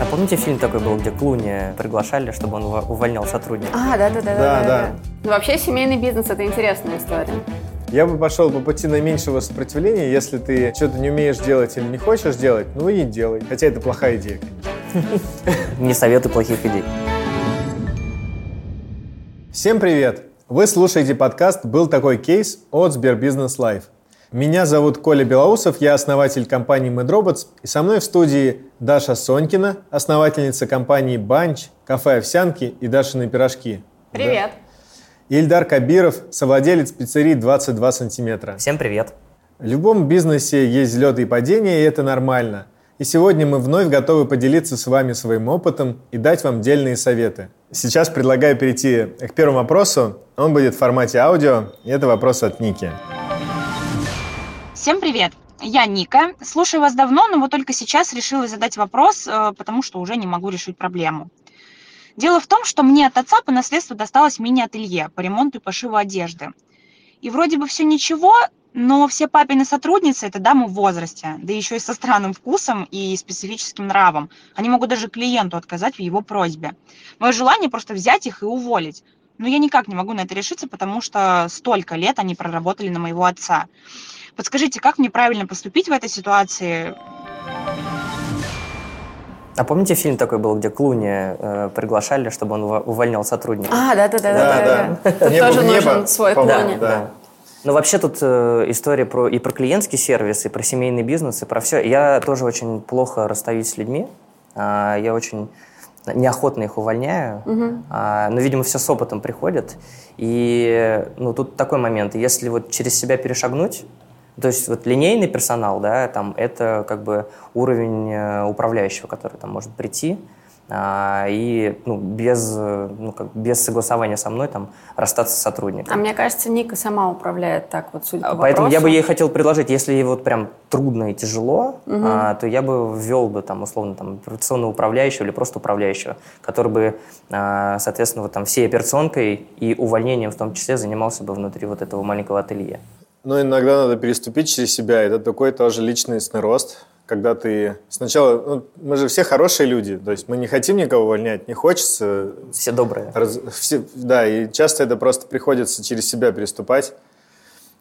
А помните фильм такой был, где Клуни приглашали, чтобы он увольнял сотрудника? А, да, да, да, Да, да. Ну, вообще, семейный бизнес это интересная история. Я бы пошел по пути наименьшего сопротивления. Если ты что-то не умеешь делать или не хочешь делать, ну и не делай. Хотя это плохая идея. Не советую плохих идей. Всем привет! Вы слушаете подкаст «Был такой кейс» от СберБизнес Live. Меня зовут Коля Белоусов, я основатель компании MedRobots, и со мной в студии Даша Сонькина, основательница компании «Банч», «Кафе Овсянки» и «Дашины пирожки». Привет! Да. Ильдар Кабиров, совладелец пиццерии 22 сантиметра. Всем привет! В любом бизнесе есть взлеты и падения, и это нормально. И сегодня мы вновь готовы поделиться с вами своим опытом и дать вам дельные советы. Сейчас предлагаю перейти к первому вопросу. Он будет в формате аудио, и это вопрос от Ники. Всем привет! Я Ника. Слушаю вас давно, но вот только сейчас решила задать вопрос, э, потому что уже не могу решить проблему. Дело в том, что мне от отца по наследству досталось мини-ателье по ремонту и пошиву одежды. И вроде бы все ничего, но все папины сотрудницы – это дамы в возрасте, да еще и со странным вкусом и специфическим нравом. Они могут даже клиенту отказать в его просьбе. Мое желание просто взять их и уволить. Но я никак не могу на это решиться, потому что столько лет они проработали на моего отца. Подскажите, как мне правильно поступить в этой ситуации? А помните фильм такой был, где Клуни э, приглашали, чтобы он увольнял сотрудника? А, да, да, да, да. да, Тут тоже нужен свой Клуни. Да. Ну, вообще тут э, история про, и про клиентский сервис, и про семейный бизнес, и про все. Я тоже очень плохо расстаюсь с людьми. Э, я очень неохотно их увольняю. Угу. Э, но, видимо, все с опытом приходит. И ну, тут такой момент. Если вот через себя перешагнуть, то есть вот линейный персонал, да, там это как бы уровень э, управляющего, который там может прийти а, и ну, без, ну, как, без согласования со мной там расстаться с сотрудником. А мне кажется, Ника сама управляет так вот, судя по Поэтому вопросу. я бы ей хотел предложить, если ей вот прям трудно и тяжело, угу. а, то я бы ввел бы там условно там операционного управляющего или просто управляющего, который бы, а, соответственно, вот там всей операционкой и увольнением в том числе занимался бы внутри вот этого маленького ателье. Но иногда надо переступить через себя. Это такой тоже личностный рост, когда ты сначала... Ну, мы же все хорошие люди, то есть мы не хотим никого увольнять, не хочется... Все добрые. Раз, все, да, и часто это просто приходится через себя переступать.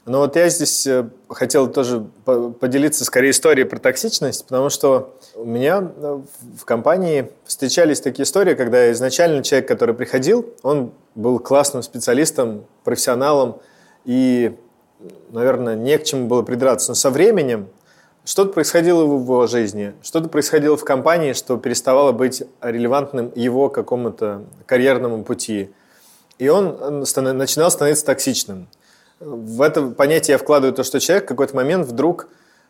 Но вот я здесь э, хотел тоже поделиться скорее историей про токсичность, потому что у меня э, в компании встречались такие истории, когда изначально человек, который приходил, он был классным специалистом, профессионалом, и наверное, не к чему было придраться. Но со временем что-то происходило в его жизни, что-то происходило в компании, что переставало быть релевантным его какому-то карьерному пути. И он начинал становиться токсичным. В это понятие я вкладываю то, что человек в какой-то момент вдруг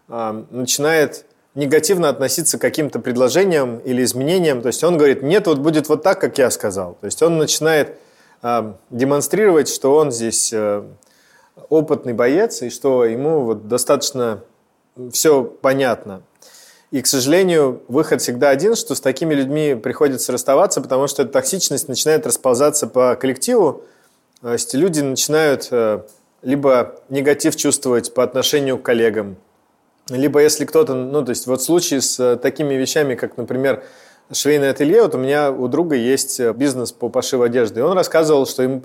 э, начинает негативно относиться к каким-то предложениям или изменениям. То есть он говорит, нет, вот будет вот так, как я сказал. То есть он начинает э, демонстрировать, что он здесь э, опытный боец, и что ему вот достаточно все понятно. И, к сожалению, выход всегда один, что с такими людьми приходится расставаться, потому что эта токсичность начинает расползаться по коллективу. То есть люди начинают э, либо негатив чувствовать по отношению к коллегам, либо если кто-то, ну, то есть вот случаи с э, такими вещами, как, например, швейное ателье, вот у меня у друга есть э, бизнес по пошиву одежды, и он рассказывал, что им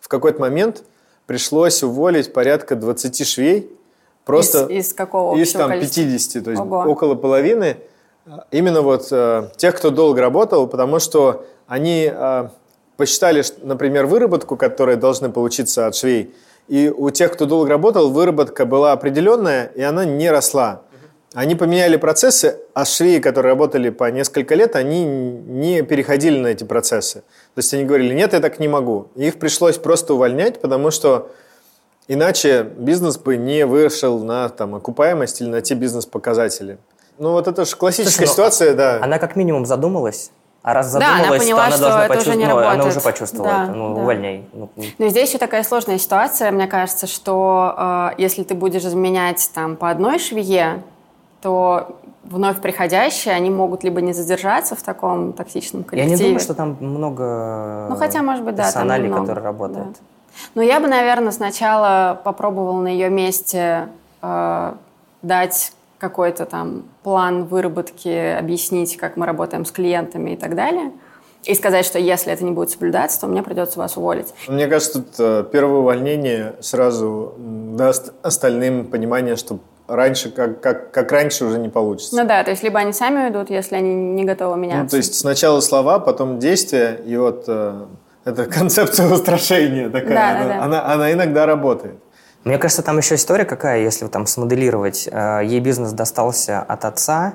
в какой-то момент пришлось уволить порядка 20 швей. Просто из, из какого Из там количества? 50, то есть Ого. около половины. Именно вот э, тех, кто долго работал, потому что они э, посчитали, что, например, выработку, которая должна получиться от швей, и у тех, кто долго работал, выработка была определенная, и она не росла. Они поменяли процессы, а швеи, которые работали по несколько лет, они не переходили на эти процессы. То есть они говорили, нет, я так не могу. Их пришлось просто увольнять, потому что иначе бизнес бы не вышел на там, окупаемость или на те бизнес-показатели. Ну вот это же классическая Слушай, ну, ситуация, ну, да. Она как минимум задумалась, а раз задумалась, да, она поняла, то она что должна почувствовать, ну, она уже почувствовала да, это, ну, да. увольняй. Ну, Но здесь еще такая сложная ситуация, мне кажется, что э, если ты будешь изменять там по одной швее, то вновь приходящие, они могут либо не задержаться в таком токсичном коллективе. Я не думаю, что там много ну, хотя, может быть, да, персоналей, которые работают. Да. Но я бы, наверное, сначала попробовала на ее месте э, дать какой-то там план выработки, объяснить, как мы работаем с клиентами и так далее – и сказать, что если это не будет соблюдаться, то мне придется вас уволить. Мне кажется, тут э, первое увольнение сразу даст остальным понимание, что раньше, как, как, как раньше уже не получится. Ну да, то есть либо они сами уйдут, если они не готовы меняться. Ну, то есть сначала слова, потом действия, и вот э, эта концепция устрашения такая, да, она, да, да. Она, она иногда работает. Мне кажется, там еще история какая, если там смоделировать. Э, ей бизнес достался от отца,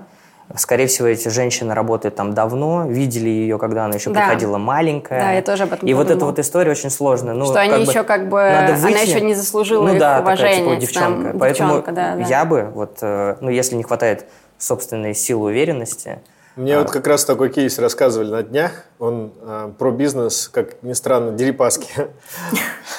Скорее всего, эти женщины работают там давно, видели ее, когда она еще да. приходила маленькая. Да, я тоже об этом И подумала. вот эта вот история очень сложная. Ну, что они бы, еще как бы... Надо выйти, она еще не заслужила ну, их да, уважения. Такая, типа, девчонка. Там, Поэтому девчонка, да, да. я бы, вот, э, ну, если не хватает собственной силы уверенности... Мне а... вот как раз такой кейс рассказывали на днях. Он а, про бизнес, как ни странно, Дерипаски.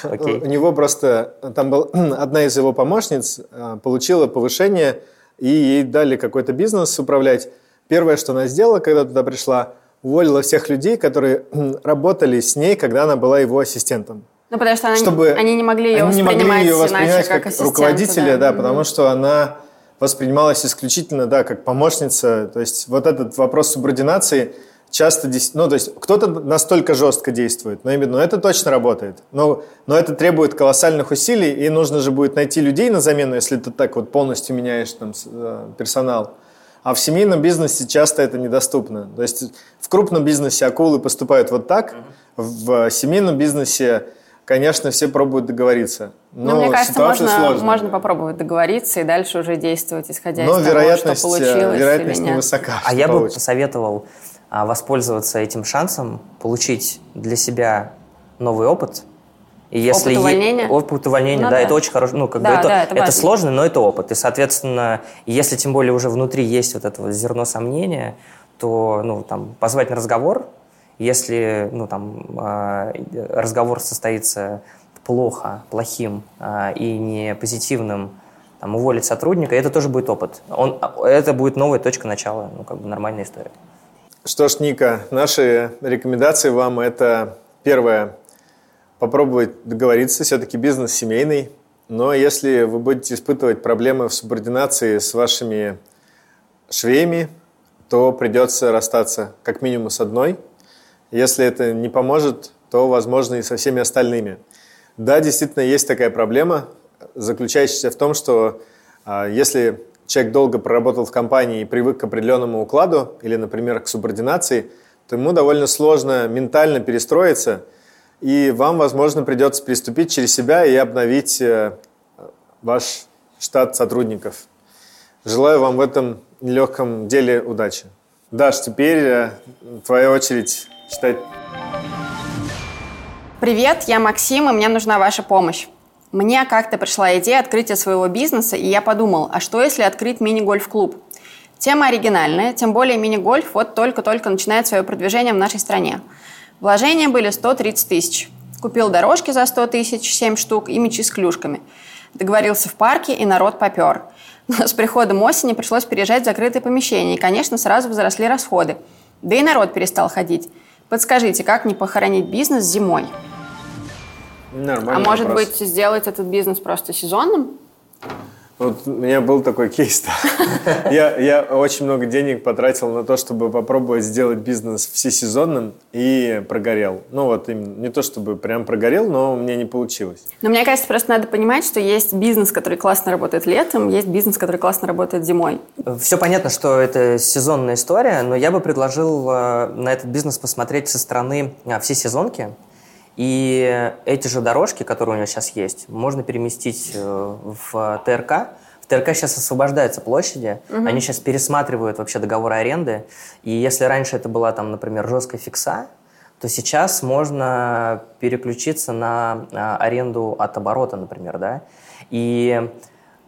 У него просто... Там был одна из его помощниц а, получила повышение и ей дали какой-то бизнес управлять. Первое, что она сделала, когда туда пришла, уволила всех людей, которые работали с ней, когда она была его ассистентом. Ну, потому что она чтобы они не могли ее они воспринимать, не могли ее воспринимать как, как руководителя, да, да mm-hmm. потому что она воспринималась исключительно, да, как помощница. То есть вот этот вопрос субординации – часто, ну, то есть кто-то настолько жестко действует, но именно это точно работает. Но, но это требует колоссальных усилий, и нужно же будет найти людей на замену, если ты так вот полностью меняешь там э, персонал. А в семейном бизнесе часто это недоступно. То есть в крупном бизнесе акулы поступают вот так, в семейном бизнесе, конечно, все пробуют договориться. Но, но мне кажется, можно, можно попробовать договориться и дальше уже действовать, исходя но из того, что э, получилось вероятность или нет. невысока. А я бы посоветовал воспользоваться этим шансом, получить для себя новый опыт. И если опыт увольнения? Е... Опыт увольнения, ну, да, да, это очень хорошо. Ну, как да, бы это, да, это, это сложно, но это опыт. И, соответственно, если тем более уже внутри есть вот это вот зерно сомнения, то, ну, там, позвать на разговор, если, ну, там, а, разговор состоится плохо, плохим а, и не позитивным, там, уволить сотрудника, это тоже будет опыт. Он, это будет новая точка начала, ну, как бы нормальная история. Что ж, Ника, наши рекомендации вам это первое, попробовать договориться, все-таки бизнес семейный, но если вы будете испытывать проблемы в субординации с вашими швеями, то придется расстаться как минимум с одной. Если это не поможет, то, возможно, и со всеми остальными. Да, действительно, есть такая проблема, заключающаяся в том, что а, если человек долго проработал в компании и привык к определенному укладу или, например, к субординации, то ему довольно сложно ментально перестроиться, и вам, возможно, придется приступить через себя и обновить э, ваш штат сотрудников. Желаю вам в этом нелегком деле удачи. Даш, теперь э, твоя очередь читать. Привет, я Максим, и мне нужна ваша помощь. Мне как-то пришла идея открытия своего бизнеса, и я подумал, а что если открыть мини-гольф-клуб? Тема оригинальная, тем более мини-гольф вот только-только начинает свое продвижение в нашей стране. Вложения были 130 тысяч. Купил дорожки за 100 тысяч, 7 штук и мячи с клюшками. Договорился в парке, и народ попер. Но с приходом осени пришлось переезжать в закрытые помещения, и, конечно, сразу возросли расходы. Да и народ перестал ходить. Подскажите, как не похоронить бизнес зимой? Нормально. А может вопрос. быть, сделать этот бизнес просто сезонным? Вот у меня был такой кейс. я, я очень много денег потратил на то, чтобы попробовать сделать бизнес всесезонным и прогорел. Ну вот именно, не то чтобы прям прогорел, но мне не получилось. Но мне кажется, просто надо понимать, что есть бизнес, который классно работает летом, есть бизнес, который классно работает зимой. Все понятно, что это сезонная история, но я бы предложил э, на этот бизнес посмотреть со стороны а, всесезонки. И эти же дорожки, которые у него сейчас есть, можно переместить э, в ТРК. В ТРК сейчас освобождаются площади, угу. они сейчас пересматривают вообще договоры аренды. И если раньше это была, там, например, жесткая фикса, то сейчас можно переключиться на а, аренду от оборота, например, да, и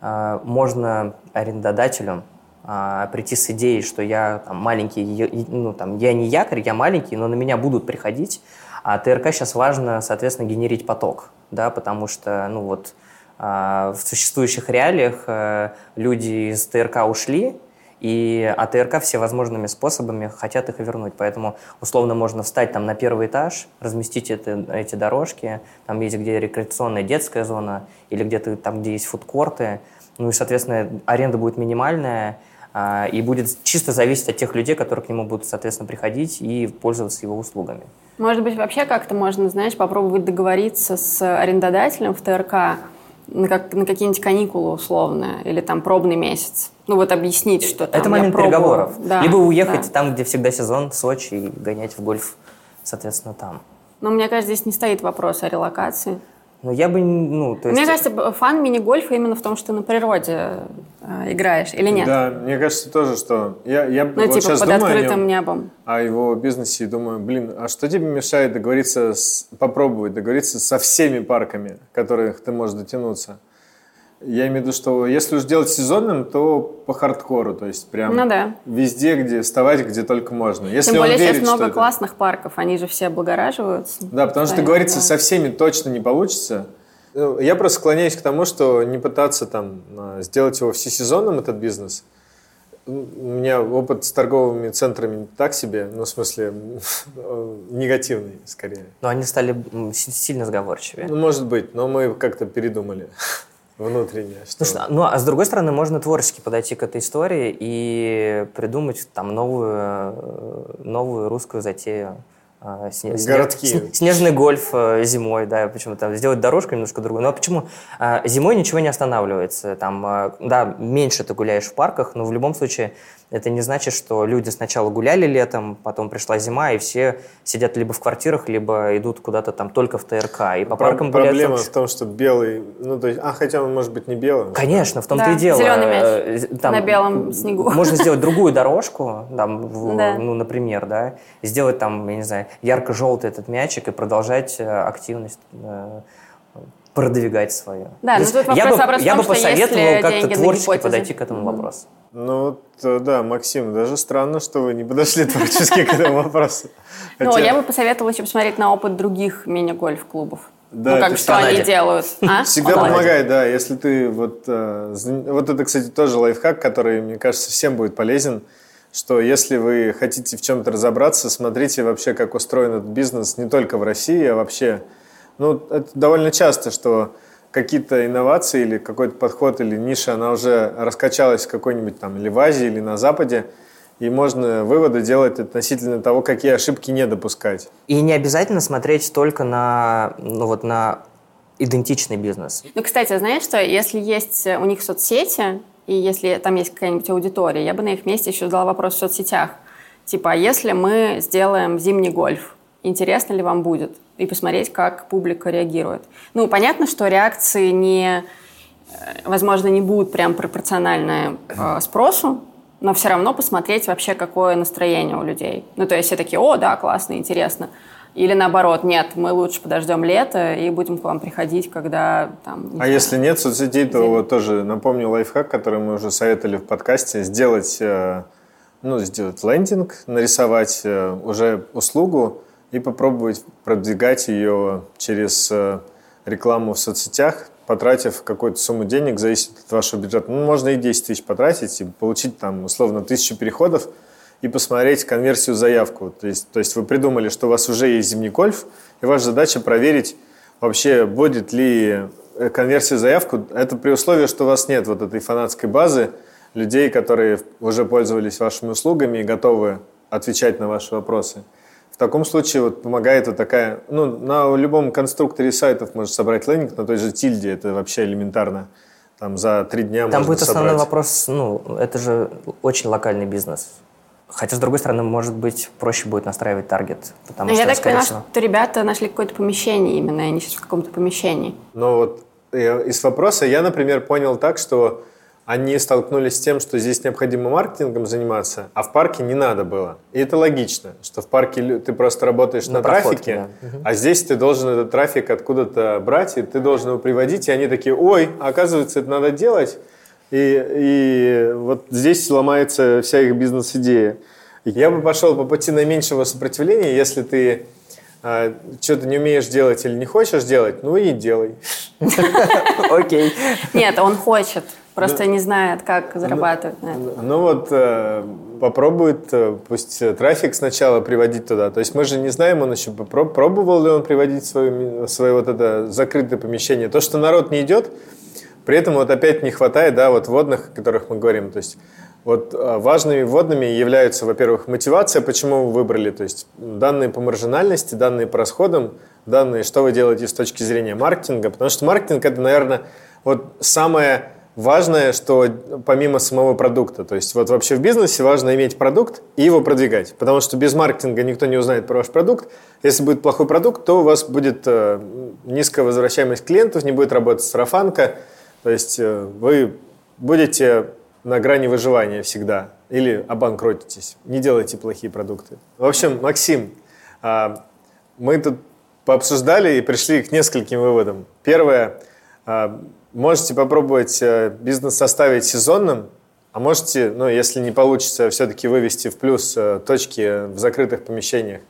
э, можно арендодателю э, прийти с идеей, что я там, маленький, ну, там, я не якорь, я маленький, но на меня будут приходить, а ТРК сейчас важно, соответственно, генерить поток, да, потому что, ну вот, а, в существующих реалиях э, люди из ТРК ушли, и а ТРК всевозможными способами хотят их вернуть. Поэтому условно можно встать там на первый этаж, разместить это, эти дорожки, там есть где рекреационная детская зона, или где-то там, где есть фудкорты, ну и, соответственно, аренда будет минимальная, и будет чисто зависеть от тех людей, которые к нему будут, соответственно, приходить и пользоваться его услугами. Может быть, вообще как-то можно, знаешь, попробовать договориться с арендодателем в ТРК на, как, на какие-нибудь каникулы условно, или там пробный месяц. Ну вот объяснить, что там Это момент пробую. переговоров. Да, Либо уехать да. там, где всегда сезон, в Сочи, и гонять в гольф, соответственно, там. Но мне кажется, здесь не стоит вопрос о релокации. Но я бы, ну, то есть... Мне кажется, фан мини-гольфа именно в том, что ты на природе э, играешь, или нет? Да, мне кажется тоже, что я, я Ну, вот типа сейчас под думаю о открытым нем, небом. о его бизнесе и думаю, блин, а что тебе мешает договориться, с, попробовать договориться со всеми парками, которых ты можешь дотянуться? Я имею в виду, что если уж делать сезонным, то по хардкору, то есть прям Ну да. везде, где вставать, где только можно. Если Тем он более верит, сейчас много это- классных парков, они же все облагораживаются. Да, потому что договориться да. со всеми точно не получится. Ну, Я просто склоняюсь к тому, что не пытаться там а, сделать его всесезонным, этот бизнес. У меня опыт с торговыми центрами так себе, ну, в смысле, негативный скорее. Но они стали сильно сговорчивее. Ну, может быть, но мы как-то передумали внутренне. Что... Слушай, ну а с другой стороны, можно творчески подойти к этой истории и придумать там новую, э, новую русскую затею. А, сне- сне- Городские. сне- снежный гольф э, зимой, да, почему там сделать дорожку немножко другую. Ну а почему? А, Зимой ничего не останавливается. Там, а, да, меньше ты гуляешь в парках, но в любом случае это не значит, что люди сначала гуляли летом, потом пришла зима, и все сидят либо в квартирах, либо идут куда-то там только в ТРК. И по Про- паркам гуляют Проблема в том, что белый, ну, то есть, а, хотя он может быть не белым. Конечно, в том-то Да, и дело. зелёный мяч Э, з- на белом снегу. Можно сделать другую дорожку, там, в- Да. ну, например, да, сделать там, я не знаю, ярко-желтый этот мячик и продолжать э, активность э, продвигать свою. Да, То но есть тут я вопрос- бы, вопрос я том, бы посоветовал как-то творчески подойти к этому вопросу. Ну, вот, э, да, Максим, даже странно, что вы не подошли творчески к этому вопросу. Ну, я бы посоветовала еще посмотреть на опыт других мини-гольф-клубов. Да, ну, как что они делают. А? Всегда Канаде. помогает, да. Если ты вот... вот это, кстати, тоже лайфхак, который, мне кажется, всем будет полезен, что если вы хотите в чем-то разобраться, смотрите вообще, как устроен этот бизнес не только в России, а вообще... Ну, это довольно часто, что какие-то инновации или какой-то подход или ниша, она уже раскачалась в какой-нибудь там или в Азии, или на Западе, и можно выводы делать относительно того, какие ошибки не допускать. И не обязательно смотреть только на, ну, вот, на идентичный бизнес. Ну, кстати, знаешь что, если есть у них соцсети, и если там есть какая-нибудь аудитория, я бы на их месте еще задала вопрос в соцсетях. Типа, а если мы сделаем зимний гольф, интересно ли вам будет? И посмотреть, как публика реагирует. Ну, понятно, что реакции не, э, возможно, не будут прям пропорциональны э, спросу, но все равно посмотреть вообще, какое настроение у людей. Ну, то есть все такие, о, да, классно, интересно. Или наоборот, нет, мы лучше подождем лето и будем к вам приходить, когда там... А знаю, если нет соцсетей, то вот тоже напомню лайфхак, который мы уже советовали в подкасте, сделать, э, ну, сделать лендинг, нарисовать э, уже услугу и попробовать продвигать ее через э, рекламу в соцсетях, потратив какую-то сумму денег, зависит от вашего бюджета. Ну, можно и 10 тысяч потратить и получить там условно тысячу переходов и посмотреть конверсию заявку. То есть, то есть вы придумали, что у вас уже есть зимний гольф, и ваша задача проверить, вообще будет ли э, конверсия заявку. Это при условии, что у вас нет вот этой фанатской базы людей, которые уже пользовались вашими услугами и готовы отвечать на ваши вопросы. В таком случае вот помогает вот такая... Ну, на любом конструкторе сайтов можно собрать лендинг, на той же тильде это вообще элементарно. Там за три дня Там будет основной собрать. вопрос, ну, это же очень локальный бизнес. Хотя, с другой стороны, может быть, проще будет настраивать таргет. Потому Ну, что, я так поняла, всего- что ребята нашли какое-то помещение именно, и они сейчас в каком-то помещении. Но вот из вопроса я, например, понял так, что они столкнулись с тем, что здесь необходимо маркетингом заниматься, а в парке не надо было. И это логично, что в парке ты просто работаешь на, На проходке, трафике, да. а здесь ты должен этот трафик откуда-то брать, и ты должен его приводить, и они такие, ой, оказывается, это надо делать. И, и вот здесь ломается вся их бизнес-идея. Я бы пошел по пути наименьшего сопротивления, если ты а, что-то не умеешь делать или не хочешь делать, ну и делай. Окей. Нет, он хочет, просто не знает, как зарабатывать на этом. Ну вот э, попробует, э, пусть э, трафик сначала приводить туда. То есть мы же не знаем, он еще пробовал ли он приводить свое вот это закрытое помещение. То, что народ не идет, При этом вот опять не хватает, да, вот водных, о которых мы говорим. То есть вот а, важными вводными являются, во-первых, мотивация, почему вы выбрали, то есть данные по маржинальности, данные по расходам, данные, что вы делаете с точки зрения маркетинга, потому что маркетинг это, наверное, вот самое важное, что помимо самого продукта, то есть вот вообще в бизнесе важно иметь продукт и его продвигать, потому что без маркетинга никто не узнает про ваш продукт. Если будет плохой продукт, то у вас будет э, низкая возвращаемость клиентов, не будет работать сарафанка, то есть э, вы будете на грани выживания всегда или обанкротитесь. Не делайте плохие продукты. В общем, Максим, а, мы тут пообсуждали и пришли к нескольким выводам. Первое, а, можете попробовать э, бизнес составить сезонным, а можете, ну, если не получится, все-таки вывести в плюс э, точки в закрытых помещениях.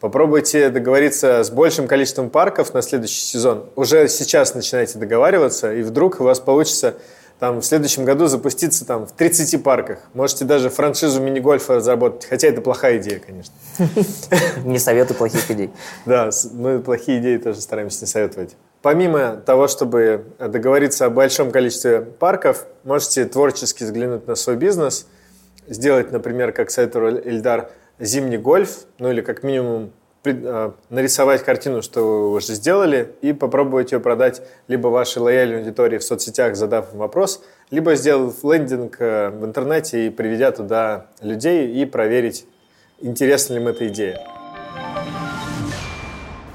Попробуйте договориться с большим количеством парков на следующий сезон. Уже сейчас начинайте договариваться, и вдруг у вас получится там, в следующем году запуститься там, в 30 парках. Можете даже франшизу мини-гольфа разработать, хотя это плохая идея, конечно. Не советую плохих идей. Да, мы плохие идеи тоже стараемся не советовать. Помимо того, чтобы договориться о большом количестве парков, можете творчески взглянуть на свой бизнес, сделать, например, как советовал Эльдар, зимний гольф, ну или как минимум а, нарисовать картину, что вы уже сделали, и попробовать ее продать либо вашей лояльной аудитории в соцсетях, задав вопрос, либо сделав лендинг э, в интернете и приведя туда людей и проверить, интересна ли им эта идея.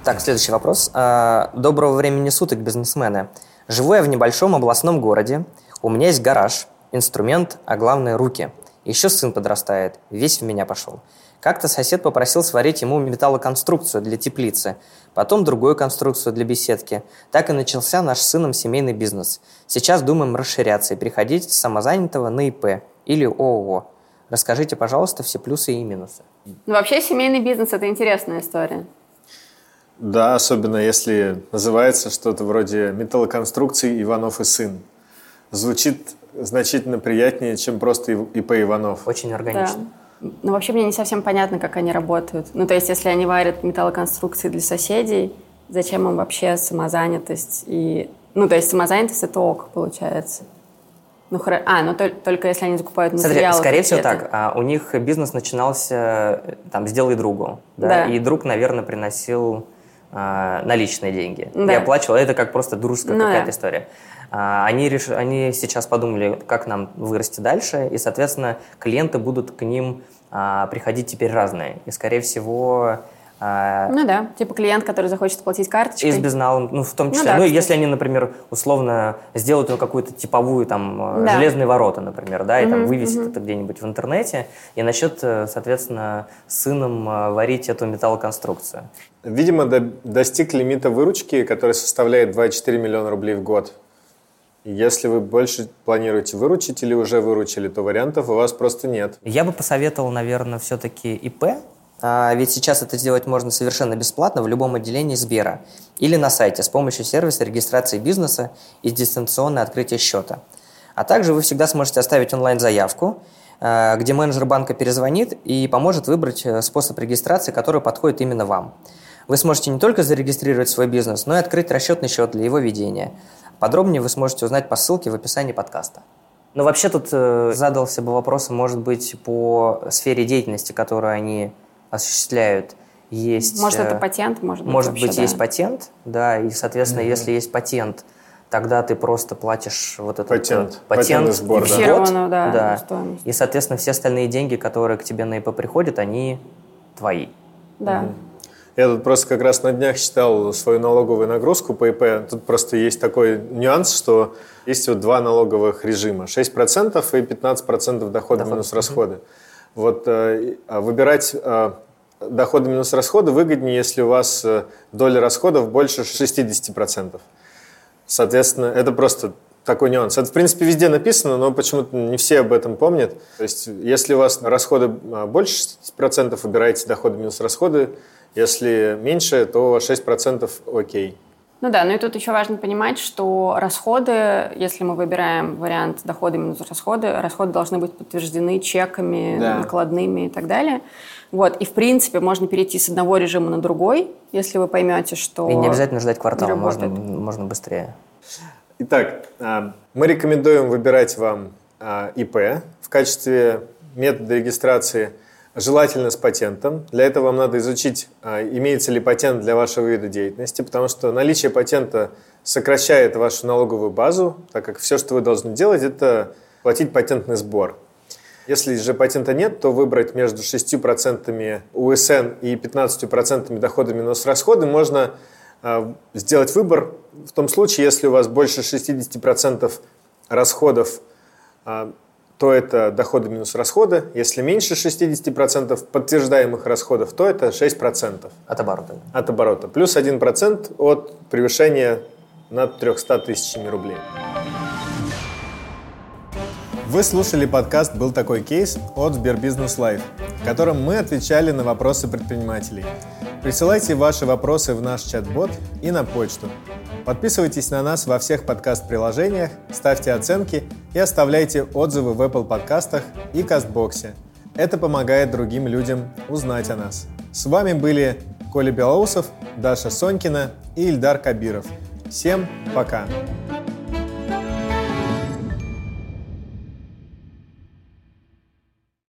Так, следующий вопрос. А, доброго времени суток, бизнесмены. Живу я в небольшом областном городе. У меня есть гараж, инструмент, а главное руки. Еще сын подрастает, весь в меня пошел. Как-то сосед попросил сварить ему металлоконструкцию для теплицы, потом другую конструкцию для беседки. Так и начался наш с сыном семейный бизнес. Сейчас думаем расширяться и приходить с самозанятого на ИП или ООО. Расскажите, пожалуйста, все плюсы и минусы. Ну, вообще семейный бизнес – это интересная история. Да, особенно если называется что-то вроде металлоконструкции Иванов и сын. Звучит значительно приятнее, чем просто ИП Иванов. Очень органично. Да. Ну, вообще мне не совсем понятно, как они работают. Ну, то есть, если они варят металлоконструкции для соседей, зачем им вообще самозанятость? И, ну, то есть, самозанятость — это ок, получается. Ну, хор... А, ну только если они закупают материалы. Смотри, скорее всего так. А, у них бизнес начинался там «сделай другу». Да? да. И друг, наверное, приносил а, наличные деньги. Да. И оплачивал. Это как просто дружеская ну, какая-то да. история. А, они, реш... они сейчас подумали, как нам вырасти дальше, и, соответственно, клиенты будут к ним а, приходить теперь разные. И, скорее всего, а, ну да, типа клиент, который захочет платить карточкой. И с безналом, ну в том ну числе. Ну, да, ну если они, например, условно сделают какую-то типовую там да. железные ворота, например, да, и угу, там вывесят угу. это где-нибудь в интернете, и начнет, э, соответственно, сыном э, варить эту металлоконструкцию. Видимо, до, достиг лимита выручки, который составляет 2,4 миллиона рублей в год. Если вы больше планируете выручить или уже выручили, то вариантов у вас просто нет. Я бы посоветовал, наверное, все-таки ИП, а, ведь сейчас это сделать можно совершенно бесплатно в любом отделении Сбера или на сайте с помощью сервиса регистрации бизнеса и дистанционное открытие счета. А также вы всегда сможете оставить онлайн-заявку, а, где менеджер банка перезвонит и поможет выбрать э, способ регистрации, который подходит именно вам. Вы сможете не только зарегистрировать свой бизнес, но и открыть расчетный счет для его ведения – Подробнее вы сможете узнать по ссылке в описании подкаста. Но вообще тут э, задался бы вопрос, может быть, по сфере деятельности, которую они осуществляют, есть... Может, это э, патент, может быть, Может вообще, быть, да. есть патент, да, и, соответственно, mm-hmm. если есть патент, тогда ты просто платишь вот этот патент, патент, патент сбор, да. Год, да, да. Стоимость. И, соответственно, все остальные деньги, которые к тебе на ИП приходят, они твои. Да. Mm-hmm. Я тут просто как раз на днях считал свою налоговую нагрузку по ИП. Тут просто есть такой нюанс, что есть вот два налоговых режима. 6% и 15% дохода Доход. минус расходы. Вот э, а выбирать э, доходы минус расходы выгоднее, если у вас э, доля расходов больше 60%. Соответственно, это просто такой нюанс. Это, в принципе, везде написано, но почему-то не все об этом помнят. То есть, если у вас расходы больше 60%, выбирайте доходы минус расходы, если меньше, то 6% окей. Ну да, ну и тут еще важно понимать, что расходы, если мы выбираем вариант доходы минус расходы, расходы должны быть подтверждены чеками, да. накладными и так далее. Вот, и в принципе можно перейти с одного режима на другой, если вы поймете, что... И не обязательно ждать квартала, можно, можно быстрее. Итак, а, мы рекомендуем выбирать вам а, ИП в качестве метода регистрации, желательно с патентом. Для этого вам надо изучить, а, имеется ли патент для вашего вида деятельности, потому что наличие патента сокращает вашу налоговую базу, так как все, что вы должны делать, это платить патентный сбор. Если же патента нет, то выбрать между 6% УСН и 15% дохода минус расходы можно а, сделать выбор в том случае, если у вас больше 60% расходов, а, то это доходы минус расходы. Если меньше 60% подтверждаемых расходов, то это 6%. От оборота. От оборота. Плюс 1% от превышения над 300 тысячами рублей. Вы слушали подкаст «Был такой кейс» от СберБизнес Live, в котором мы отвечали на вопросы предпринимателей. Присылайте ваши вопросы в наш чат-бот и на почту. Подписывайтесь на нас во всех подкаст-приложениях, ставьте оценки и оставляйте отзывы в Apple подкастах и Кастбоксе. Это помогает другим людям узнать о нас. С вами были Коля Белоусов, Даша Сонькина и Ильдар Кабиров. Всем пока!